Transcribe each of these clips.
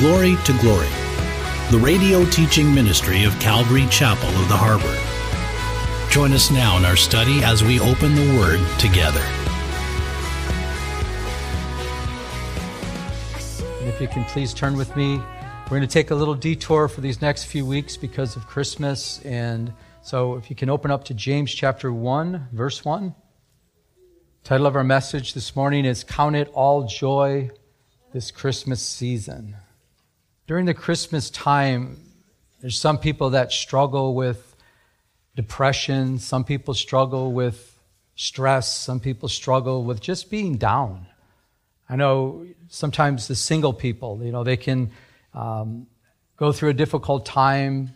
Glory to Glory, the radio teaching ministry of Calvary Chapel of the Harbor. Join us now in our study as we open the Word together. If you can please turn with me, we're going to take a little detour for these next few weeks because of Christmas. And so if you can open up to James chapter 1, verse 1. Title of our message this morning is Count It All Joy this Christmas season. During the Christmas time, there's some people that struggle with depression, some people struggle with stress, some people struggle with just being down. I know sometimes the single people, you know, they can um, go through a difficult time.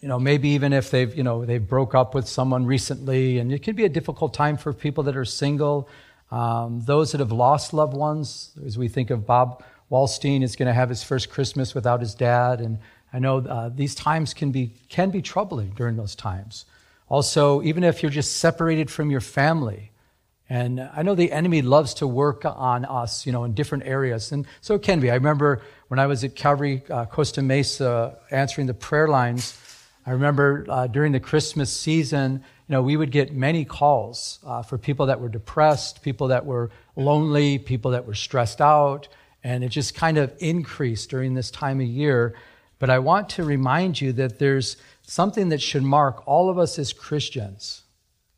You know, maybe even if they've, you know, they broke up with someone recently, and it can be a difficult time for people that are single. Um, those that have lost loved ones, as we think of Bob Wallstein is going to have his first Christmas without his dad, and I know uh, these times can be can be troubling during those times. Also, even if you're just separated from your family, and I know the enemy loves to work on us, you know, in different areas, and so it can be. I remember when I was at Calvary uh, Costa Mesa answering the prayer lines. I remember uh, during the Christmas season, you know, we would get many calls uh, for people that were depressed, people that were lonely, people that were stressed out, and it just kind of increased during this time of year. But I want to remind you that there's something that should mark all of us as Christians,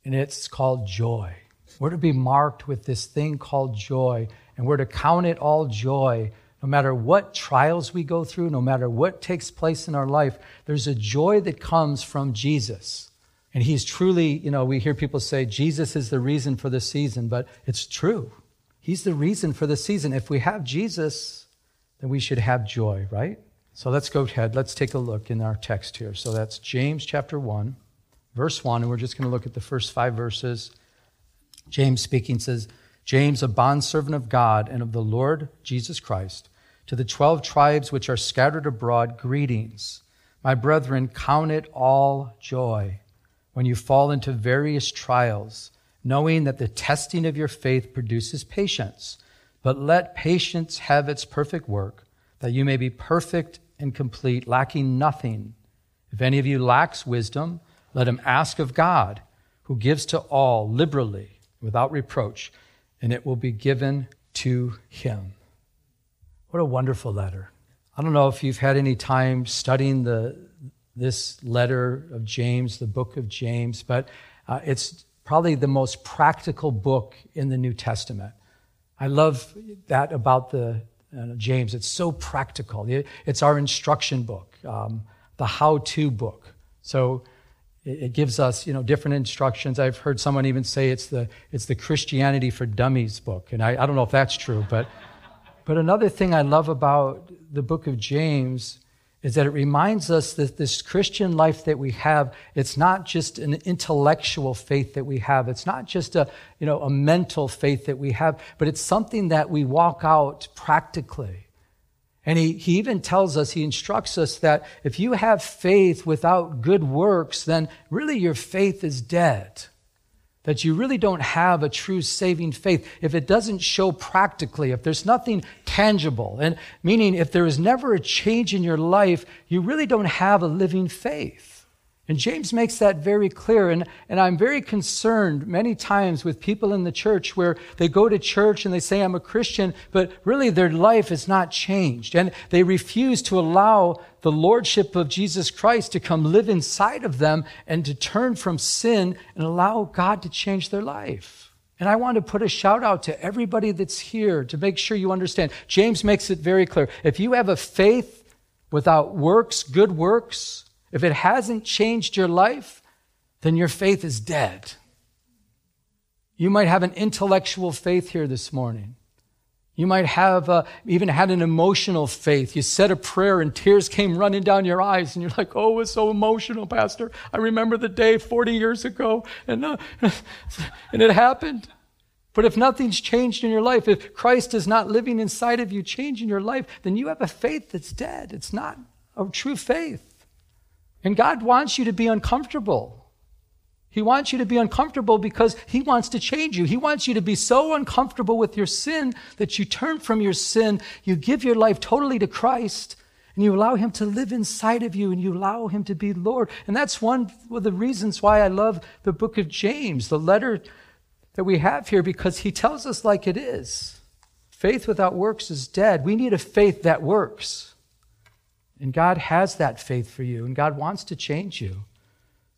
and it's called joy. We're to be marked with this thing called joy, and we're to count it all joy. No matter what trials we go through, no matter what takes place in our life, there's a joy that comes from Jesus. And he's truly, you know, we hear people say Jesus is the reason for the season, but it's true. He's the reason for the season. If we have Jesus, then we should have joy, right? So let's go ahead. Let's take a look in our text here. So that's James chapter 1, verse 1, and we're just going to look at the first five verses. James speaking says, James, a bondservant of God and of the Lord Jesus Christ, to the 12 tribes which are scattered abroad, greetings. My brethren, count it all joy when you fall into various trials knowing that the testing of your faith produces patience. But let patience have its perfect work, that you may be perfect and complete, lacking nothing. If any of you lacks wisdom, let him ask of God, who gives to all liberally, without reproach, and it will be given to him. What a wonderful letter. I don't know if you've had any time studying the, this letter of James, the book of James, but uh, it's probably the most practical book in the New Testament. I love that about the uh, James. It's so practical. It's our instruction book, um, the how-to book. So it, it, gives us, you know, different instructions. I've heard someone even say it's the it's the Christianity for Dummies book, and I, I don't know if that's true, but but another thing I love about the book of James is that it reminds us that this Christian life that we have, it's not just an intellectual faith that we have. It's not just a, you know, a mental faith that we have, but it's something that we walk out practically. And he, he even tells us, he instructs us that if you have faith without good works, then really your faith is dead that you really don't have a true saving faith if it doesn't show practically, if there's nothing tangible. And meaning, if there is never a change in your life, you really don't have a living faith. And James makes that very clear. And, and I'm very concerned many times with people in the church where they go to church and they say, I'm a Christian, but really their life is not changed. And they refuse to allow the Lordship of Jesus Christ to come live inside of them and to turn from sin and allow God to change their life. And I want to put a shout out to everybody that's here to make sure you understand. James makes it very clear. If you have a faith without works, good works, if it hasn't changed your life, then your faith is dead. You might have an intellectual faith here this morning. You might have uh, even had an emotional faith. You said a prayer and tears came running down your eyes, and you're like, "Oh, it's so emotional, Pastor. I remember the day 40 years ago, and uh, and it happened." But if nothing's changed in your life, if Christ is not living inside of you, changing your life, then you have a faith that's dead. It's not a true faith. And God wants you to be uncomfortable. He wants you to be uncomfortable because He wants to change you. He wants you to be so uncomfortable with your sin that you turn from your sin, you give your life totally to Christ, and you allow Him to live inside of you, and you allow Him to be Lord. And that's one of the reasons why I love the book of James, the letter that we have here, because He tells us like it is. Faith without works is dead. We need a faith that works. And God has that faith for you, and God wants to change you.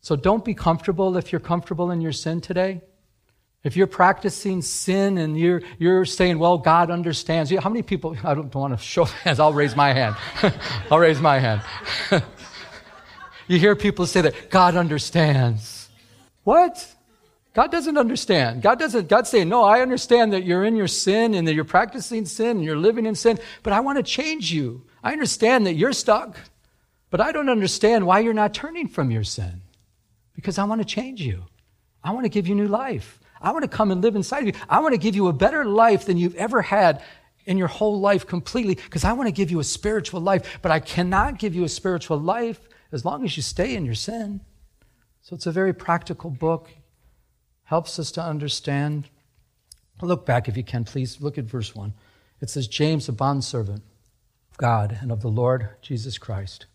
So don't be comfortable if you're comfortable in your sin today. If you're practicing sin and you're, you're saying, well, God understands. How many people, I don't, don't want to show hands. I'll raise my hand. I'll raise my hand. you hear people say that God understands. What? God doesn't understand. God doesn't, God's saying, no, I understand that you're in your sin and that you're practicing sin and you're living in sin, but I want to change you. I understand that you're stuck, but I don't understand why you're not turning from your sin because I want to change you. I want to give you new life. I want to come and live inside of you. I want to give you a better life than you've ever had in your whole life completely because I want to give you a spiritual life, but I cannot give you a spiritual life as long as you stay in your sin. So it's a very practical book, helps us to understand. Look back if you can, please. Look at verse 1. It says, James, a bondservant God and of the Lord Jesus Christ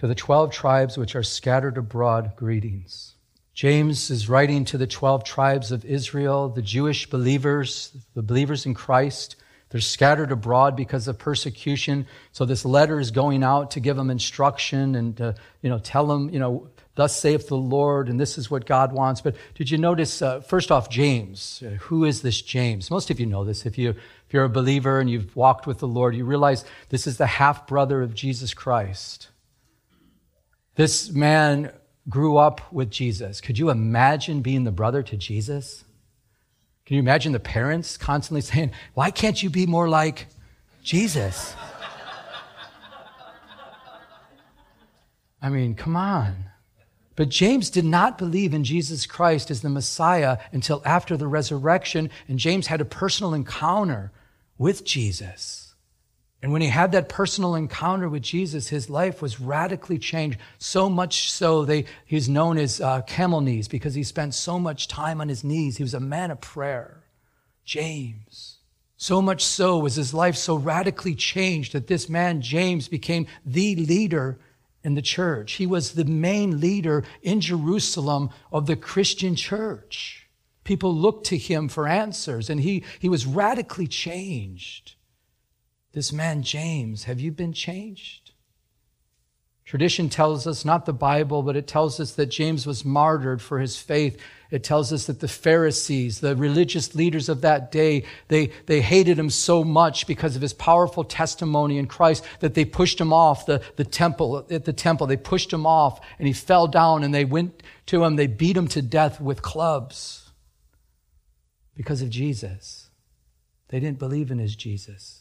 to the 12 tribes which are scattered abroad, greetings. James is writing to the 12 tribes of Israel, the Jewish believers, the believers in Christ. They're scattered abroad because of persecution. So this letter is going out to give them instruction and to, you know, tell them, you know, thus saith the Lord, and this is what God wants. But did you notice, uh, first off, James? Uh, who is this James? Most of you know this. If, you, if you're a believer and you've walked with the Lord, you realize this is the half brother of Jesus Christ. This man grew up with Jesus. Could you imagine being the brother to Jesus? Can you imagine the parents constantly saying, Why can't you be more like Jesus? I mean, come on. But James did not believe in Jesus Christ as the Messiah until after the resurrection, and James had a personal encounter with Jesus. And when he had that personal encounter with Jesus, his life was radically changed. So much so, they, he's known as uh, camel knees because he spent so much time on his knees. He was a man of prayer. James. So much so was his life so radically changed that this man, James, became the leader in the church. He was the main leader in Jerusalem of the Christian church. People looked to him for answers, and he, he was radically changed. This man, James, have you been changed? Tradition tells us, not the Bible, but it tells us that James was martyred for his faith. It tells us that the Pharisees, the religious leaders of that day, they, they hated him so much because of his powerful testimony in Christ that they pushed him off the, the temple, at the temple. They pushed him off and he fell down and they went to him. They beat him to death with clubs because of Jesus. They didn't believe in his Jesus.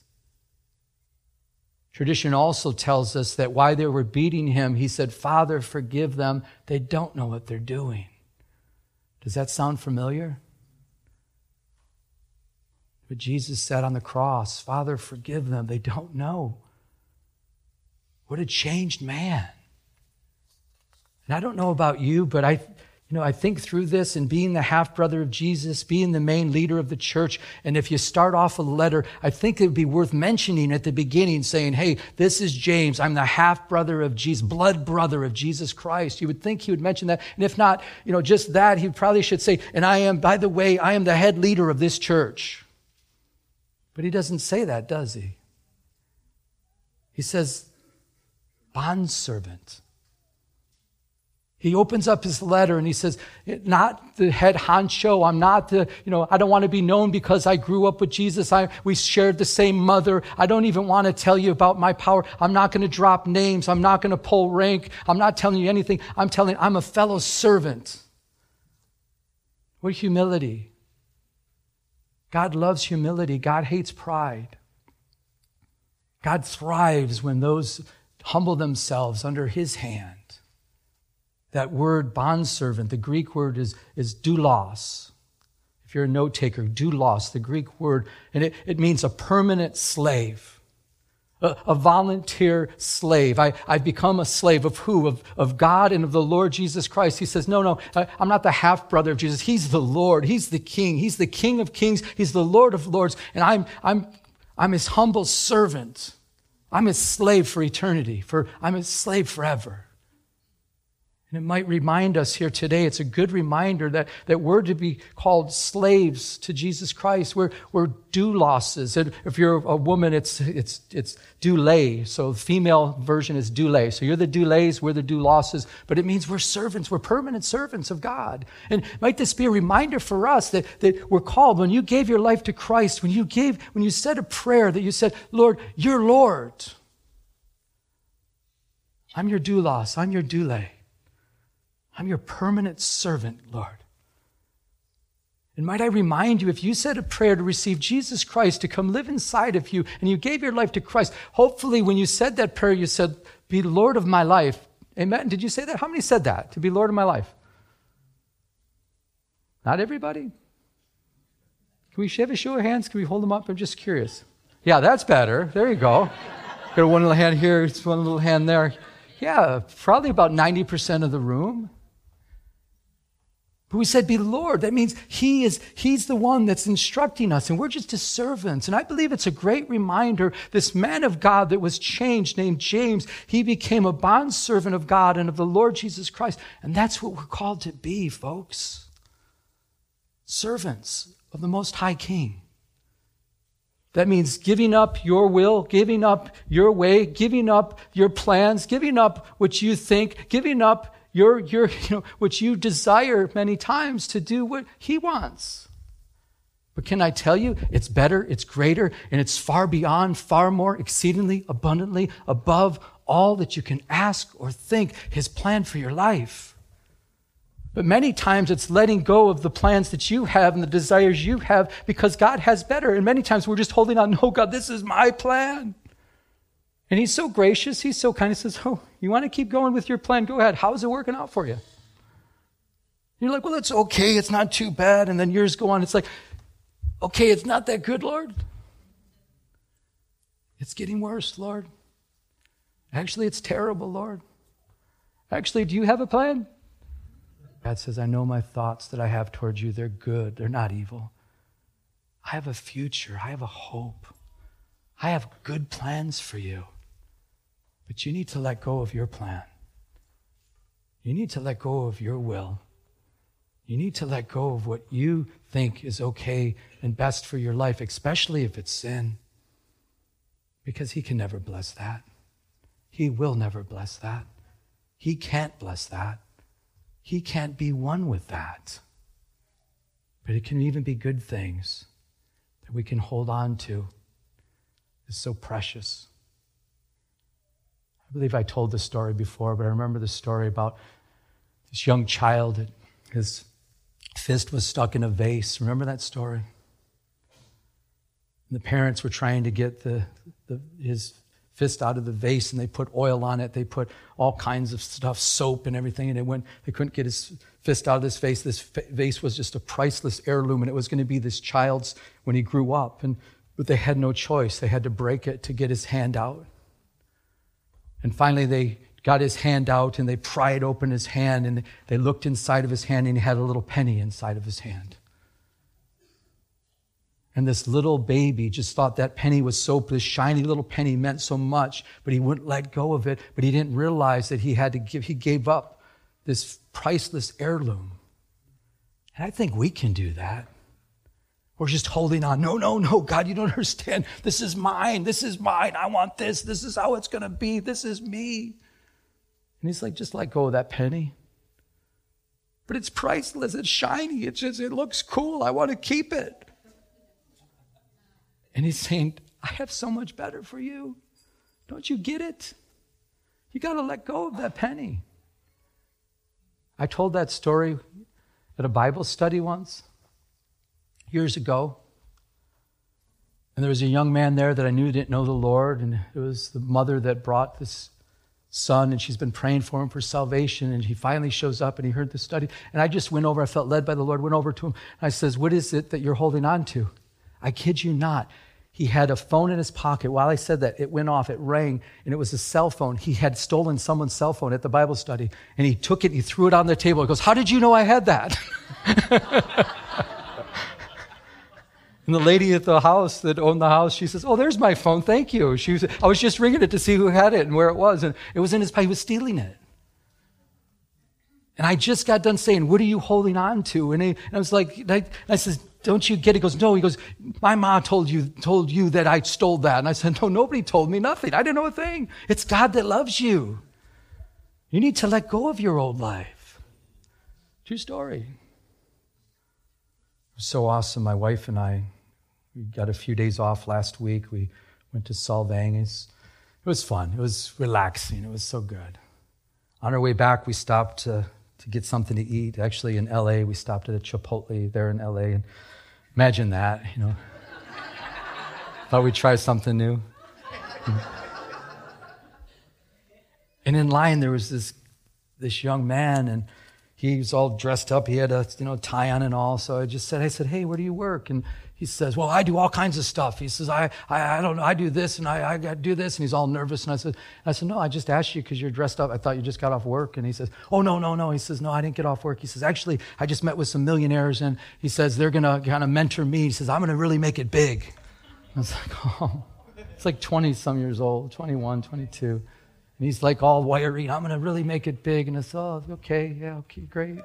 Tradition also tells us that while they were beating him, he said, Father, forgive them. They don't know what they're doing. Does that sound familiar? But Jesus said on the cross, Father, forgive them. They don't know. What a changed man. And I don't know about you, but I, you know, I think through this and being the half brother of Jesus, being the main leader of the church, and if you start off a letter, I think it would be worth mentioning at the beginning, saying, Hey, this is James. I'm the half brother of Jesus, blood brother of Jesus Christ. You would think he would mention that. And if not, you know, just that, he probably should say, And I am, by the way, I am the head leader of this church. But he doesn't say that, does he? He says, bondservant he opens up his letter and he says, not the head honcho. I'm not the, you know, I don't want to be known because I grew up with Jesus. I, we shared the same mother. I don't even want to tell you about my power. I'm not going to drop names. I'm not going to pull rank. I'm not telling you anything. I'm telling, I'm a fellow servant. What humility. God loves humility. God hates pride. God thrives when those humble themselves under his hand. That word bondservant, the Greek word is, is doulos. If you're a note taker, doulos, the Greek word, and it, it means a permanent slave. a, a volunteer slave. I, I've become a slave of who? Of, of God and of the Lord Jesus Christ. He says, No, no, I, I'm not the half brother of Jesus. He's the Lord. He's the King. He's the King of kings. He's the Lord of lords. And I'm, I'm, I'm his humble servant. I'm his slave for eternity. For I'm his slave forever. And it might remind us here today, it's a good reminder that, that we're to be called slaves to Jesus Christ. We're, we're doulos. And if you're a woman, it's, it's, it's doulé. So the female version is doulé. So you're the doulés, we're the due losses, But it means we're servants. We're permanent servants of God. And might this be a reminder for us that, that we're called when you gave your life to Christ, when you gave, when you said a prayer that you said, Lord, you're Lord. I'm your doulos. I'm your doulé. I'm your permanent servant, Lord. And might I remind you, if you said a prayer to receive Jesus Christ to come live inside of you and you gave your life to Christ, hopefully when you said that prayer, you said, Be Lord of my life. Amen. Did you say that? How many said that? To be Lord of my life? Not everybody? Can we have a show of hands? Can we hold them up? I'm just curious. Yeah, that's better. There you go. Got one little hand here, one little hand there. Yeah, probably about 90% of the room. But we said, be Lord. That means He is, He's the one that's instructing us, and we're just His servants. And I believe it's a great reminder. This man of God that was changed, named James, he became a bondservant of God and of the Lord Jesus Christ. And that's what we're called to be, folks. Servants of the Most High King. That means giving up your will, giving up your way, giving up your plans, giving up what you think, giving up your, your, you know, which you desire many times to do what He wants. But can I tell you, it's better, it's greater, and it's far beyond, far more, exceedingly, abundantly, above all that you can ask or think, His plan for your life. But many times it's letting go of the plans that you have and the desires you have because God has better. And many times we're just holding on, no, God, this is my plan. And he's so gracious, he's so kind. He says, Oh, you want to keep going with your plan? Go ahead. How's it working out for you? You're like, Well, it's okay. It's not too bad. And then years go on. It's like, Okay, it's not that good, Lord. It's getting worse, Lord. Actually, it's terrible, Lord. Actually, do you have a plan? God says, I know my thoughts that I have towards you. They're good, they're not evil. I have a future, I have a hope. I have good plans for you. But you need to let go of your plan. You need to let go of your will. You need to let go of what you think is okay and best for your life, especially if it's sin. Because He can never bless that. He will never bless that. He can't bless that. He can't be one with that. But it can even be good things that we can hold on to. It's so precious. I believe I told this story before, but I remember the story about this young child. His fist was stuck in a vase. Remember that story? And the parents were trying to get the, the, his fist out of the vase and they put oil on it. They put all kinds of stuff, soap and everything, and it went, they couldn't get his fist out of this vase. This vase was just a priceless heirloom, and it was going to be this child's when he grew up. And, but they had no choice. They had to break it to get his hand out. And finally, they got his hand out and they pried open his hand and they looked inside of his hand and he had a little penny inside of his hand. And this little baby just thought that penny was so, this shiny little penny meant so much, but he wouldn't let go of it. But he didn't realize that he had to give, he gave up this priceless heirloom. And I think we can do that. We're just holding on. No, no, no, God, you don't understand. This is mine. This is mine. I want this. This is how it's going to be. This is me. And he's like, just let go of that penny. But it's priceless. It's shiny. It's just, it looks cool. I want to keep it. And he's saying, I have so much better for you. Don't you get it? You got to let go of that penny. I told that story at a Bible study once years ago. And there was a young man there that I knew didn't know the Lord, and it was the mother that brought this son, and she's been praying for him for salvation. And he finally shows up and he heard the study. And I just went over, I felt led by the Lord, went over to him. And I says, What is it that you're holding on to? I kid you not. he had a phone in his pocket. While I said that, it went off, it rang, and it was a cell phone. He had stolen someone's cell phone at the Bible study, and he took it, he threw it on the table. He goes, How did you know I had that? and the lady at the house that owned the house, she says, Oh, there's my phone, thank you. She was, I was just ringing it to see who had it and where it was, and it was in his pocket. He was stealing it. And I just got done saying, What are you holding on to? And, he, and I was like, I, I said, don't you get it? He goes, no. He goes, my mom told you, told you that I stole that. And I said, no, nobody told me nothing. I didn't know a thing. It's God that loves you. You need to let go of your old life. True story. It was so awesome. My wife and I, we got a few days off last week. We went to Solvang. It was fun. It was relaxing. It was so good. On our way back, we stopped to, to get something to eat. Actually, in LA, we stopped at a Chipotle there in LA. And Imagine that, you know. Thought we'd try something new. and in line, there was this, this young man, and he was all dressed up. He had a you know tie on and all. So I just said, I said, hey, where do you work? And he says, Well, I do all kinds of stuff. He says, I, I, I don't know, I do this and I, I do this. And he's all nervous. And I said, I said, No, I just asked you because you're dressed up. I thought you just got off work. And he says, Oh, no, no, no. He says, No, I didn't get off work. He says, Actually, I just met with some millionaires and he says, They're going to kind of mentor me. He says, I'm going to really make it big. I was like, Oh, it's like 20 some years old, 21, 22. And he's like all wiry. I'm going to really make it big. And I said, Oh, okay, yeah, okay, great.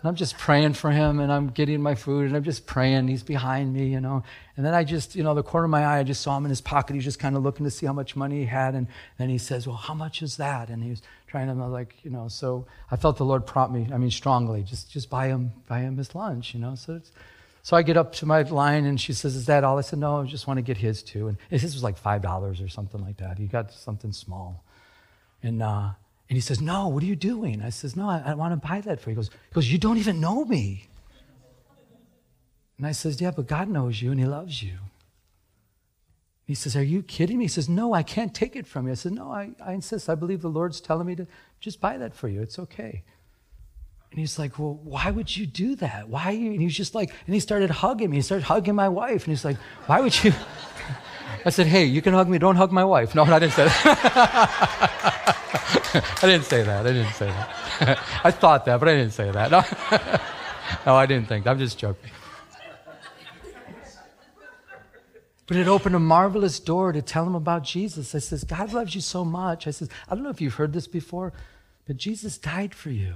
And I'm just praying for him and I'm getting my food and I'm just praying. He's behind me, you know. And then I just, you know, the corner of my eye, I just saw him in his pocket. He's just kind of looking to see how much money he had. And then he says, Well, how much is that? And he was trying to, like, you know, so I felt the Lord prompt me, I mean, strongly, just, just buy him, buy him his lunch, you know. So so I get up to my line and she says, Is that all? I said, No, I just want to get his too. And his was like $5 or something like that. He got something small. And, uh, and he says, No, what are you doing? I says, No, I, I want to buy that for you. He goes, he goes, You don't even know me. And I says, Yeah, but God knows you and He loves you. He says, Are you kidding me? He says, No, I can't take it from you. I said, No, I, I insist. I believe the Lord's telling me to just buy that for you. It's okay. And he's like, Well, why would you do that? Why? And he was just like, and he started hugging me. He started hugging my wife. And he's like, Why would you? I said, Hey, you can hug me. Don't hug my wife. No, I didn't say that. I didn't say that. I didn't say that. I thought that, but I didn't say that. No, no I didn't think. I'm just joking. But it opened a marvelous door to tell him about Jesus. I says, God loves you so much. I says, I don't know if you've heard this before, but Jesus died for you.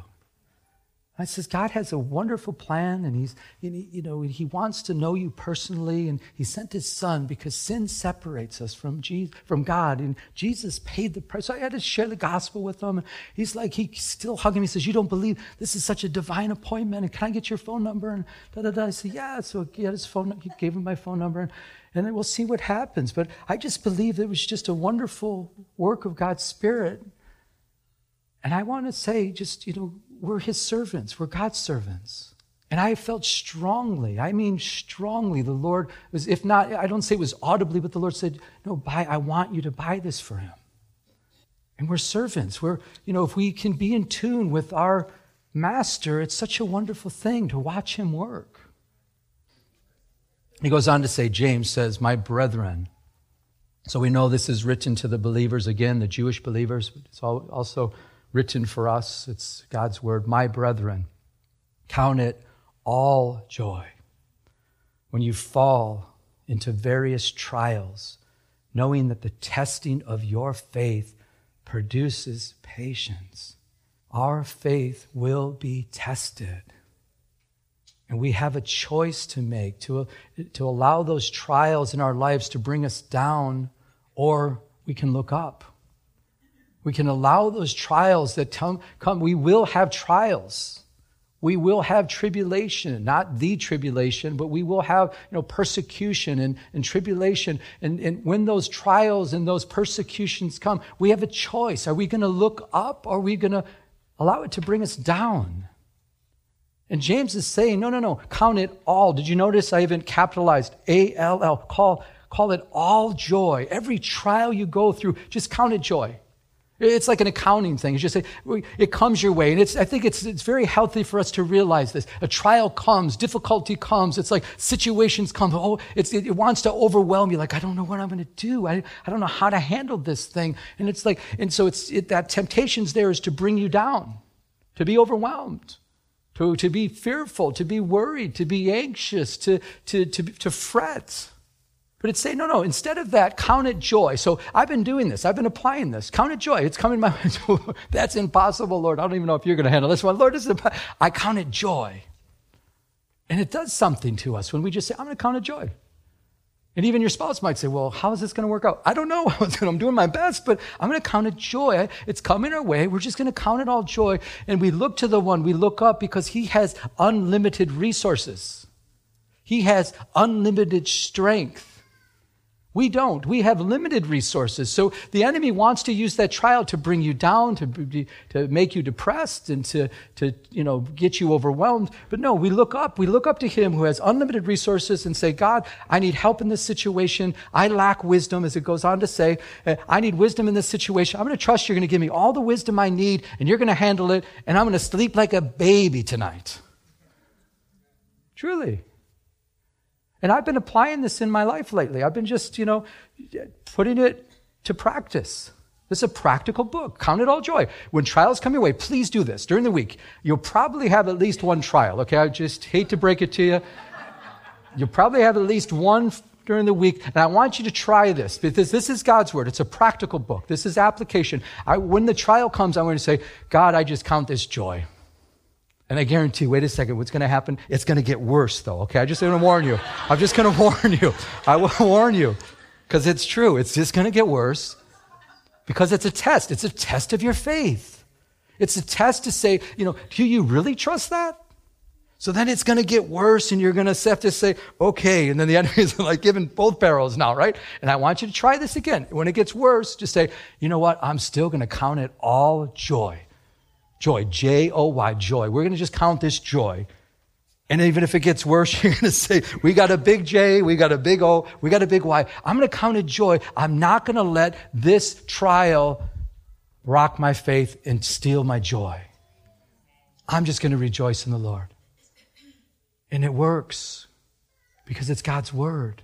I says, God has a wonderful plan, and He's, you know, He wants to know you personally, and He sent His Son because sin separates us from Jesus, from God, and Jesus paid the price. So I had to share the gospel with him. He's like, he's still hugging me. He says, "You don't believe this is such a divine appointment, and can I get your phone number?" And da da da. I said, "Yeah." So he had his phone. He gave him my phone number, and, and then we'll see what happens. But I just believe it was just a wonderful work of God's Spirit. And I want to say, just you know, we're his servants, we're God's servants. And I felt strongly, I mean strongly, the Lord was, if not, I don't say it was audibly, but the Lord said, No, buy, I want you to buy this for him. And we're servants. We're, you know, if we can be in tune with our master, it's such a wonderful thing to watch him work. He goes on to say, James says, My brethren. So we know this is written to the believers, again, the Jewish believers, but it's also written for us. It's God's word. My brethren, count it all joy when you fall into various trials, knowing that the testing of your faith produces patience. Our faith will be tested. And we have a choice to make to, to allow those trials in our lives to bring us down, or we can look up. We can allow those trials that come. We will have trials. We will have tribulation, not the tribulation, but we will have you know, persecution and, and tribulation. And, and when those trials and those persecutions come, we have a choice. Are we going to look up or are we going to allow it to bring us down? And James is saying, no, no, no, count it all. Did you notice I even capitalized A L L? Call, call it all joy. Every trial you go through, just count it joy. It's like an accounting thing. It's just it comes your way, and it's I think it's it's very healthy for us to realize this. A trial comes, difficulty comes. It's like situations come. Oh, it's, it, it wants to overwhelm you. Like I don't know what I'm going to do. I I don't know how to handle this thing. And it's like and so it's it, that temptation's there is to bring you down, to be overwhelmed, to to be fearful, to be worried, to be anxious, to to to, to fret. But it's saying, no, no, instead of that, count it joy. So I've been doing this. I've been applying this. Count it joy. It's coming my way. That's impossible, Lord. I don't even know if you're going to handle this one. Lord, this is. I count it joy. And it does something to us when we just say, I'm going to count it joy. And even your spouse might say, well, how is this going to work out? I don't know. I'm doing my best, but I'm going to count it joy. It's coming our way. We're just going to count it all joy. And we look to the one, we look up because he has unlimited resources. He has unlimited strength. We don't. We have limited resources. So the enemy wants to use that trial to bring you down, to, to make you depressed, and to, to you know, get you overwhelmed. But no, we look up. We look up to him who has unlimited resources and say, God, I need help in this situation. I lack wisdom, as it goes on to say. Uh, I need wisdom in this situation. I'm going to trust you're going to give me all the wisdom I need, and you're going to handle it, and I'm going to sleep like a baby tonight. Truly. And I've been applying this in my life lately. I've been just, you know, putting it to practice. This is a practical book. Count it all joy. When trials come your way, please do this during the week. You'll probably have at least one trial, okay? I just hate to break it to you. You'll probably have at least one during the week. And I want you to try this because this is God's word. It's a practical book. This is application. I, when the trial comes, I'm going to say, God, I just count this joy. And I guarantee, wait a second, what's going to happen? It's going to get worse, though, okay? I'm just want to warn you. I'm just going to warn you. I will warn you because it's true. It's just going to get worse because it's a test. It's a test of your faith. It's a test to say, you know, do you really trust that? So then it's going to get worse and you're going to have to say, okay. And then the enemy is like giving both barrels now, right? And I want you to try this again. When it gets worse, just say, you know what? I'm still going to count it all joy Joy, J O Y, joy. We're going to just count this joy. And even if it gets worse, you're going to say, we got a big J, we got a big O, we got a big Y. I'm going to count it joy. I'm not going to let this trial rock my faith and steal my joy. I'm just going to rejoice in the Lord. And it works because it's God's word.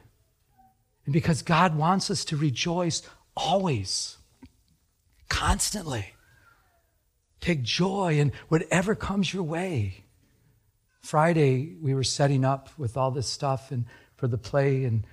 And because God wants us to rejoice always, constantly. Take joy in whatever comes your way. Friday, we were setting up with all this stuff and for the play, and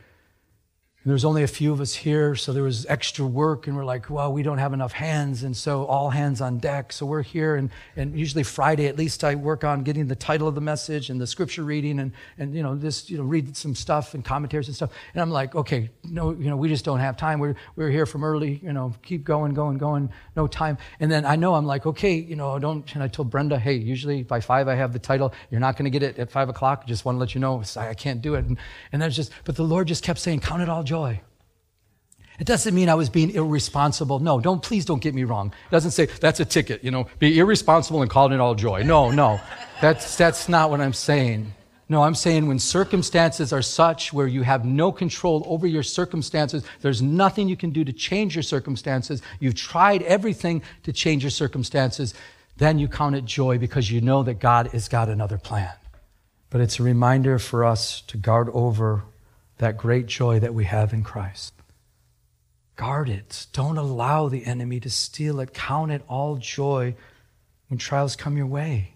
and there was only a few of us here, so there was extra work, and we're like, well, we don't have enough hands, and so all hands on deck. So we're here, and, and usually Friday at least I work on getting the title of the message and the scripture reading, and, and you know, this, you know, read some stuff and commentaries and stuff. And I'm like, okay, no, you know, we just don't have time. We're, we're here from early, you know, keep going, going, going, no time. And then I know I'm like, okay, you know, don't, and I told Brenda, hey, usually by five I have the title. You're not going to get it at five o'clock. Just want to let you know I can't do it. And, and that's just, but the Lord just kept saying, count it all joy joy. It doesn't mean I was being irresponsible. No, don't, please don't get me wrong. It doesn't say that's a ticket, you know, be irresponsible and call it all joy. No, no. That's, that's not what I'm saying. No, I'm saying when circumstances are such where you have no control over your circumstances, there's nothing you can do to change your circumstances. You've tried everything to change your circumstances. Then you count it joy because you know that God has got another plan. But it's a reminder for us to guard over that great joy that we have in Christ. Guard it. Don't allow the enemy to steal it. Count it all joy when trials come your way.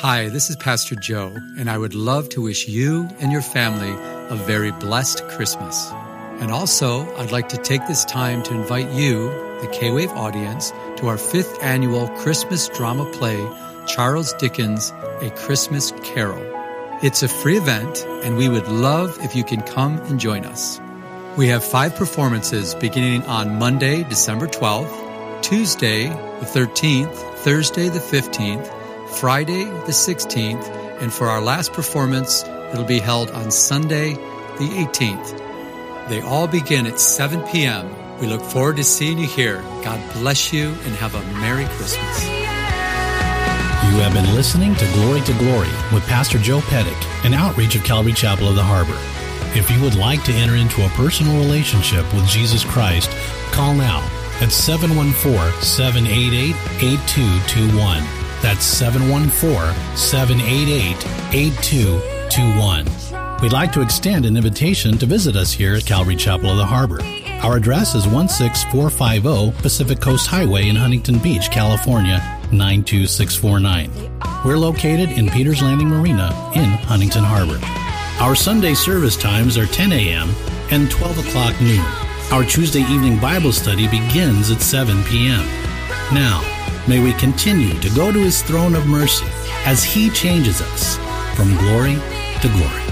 Hi, this is Pastor Joe, and I would love to wish you and your family a very blessed Christmas. And also, I'd like to take this time to invite you, the K Wave audience, to our fifth annual Christmas drama play, Charles Dickens' A Christmas Carol. It's a free event, and we would love if you can come and join us. We have five performances beginning on Monday, December 12th, Tuesday, the 13th, Thursday, the 15th, Friday, the 16th, and for our last performance, it'll be held on Sunday, the 18th. They all begin at 7 p.m. We look forward to seeing you here. God bless you and have a Merry Christmas. You have been listening to Glory to Glory with Pastor Joe Pettick, an outreach of Calvary Chapel of the Harbor. If you would like to enter into a personal relationship with Jesus Christ, call now at 714 788 8221. That's 714 788 8221. We'd like to extend an invitation to visit us here at Calvary Chapel of the Harbor. Our address is 16450 Pacific Coast Highway in Huntington Beach, California 92649. We're located in Peters Landing Marina in Huntington Harbor. Our Sunday service times are 10 a.m. and 12 o'clock noon. Our Tuesday evening Bible study begins at 7 p.m. Now, may we continue to go to His throne of mercy as He changes us from glory to glory.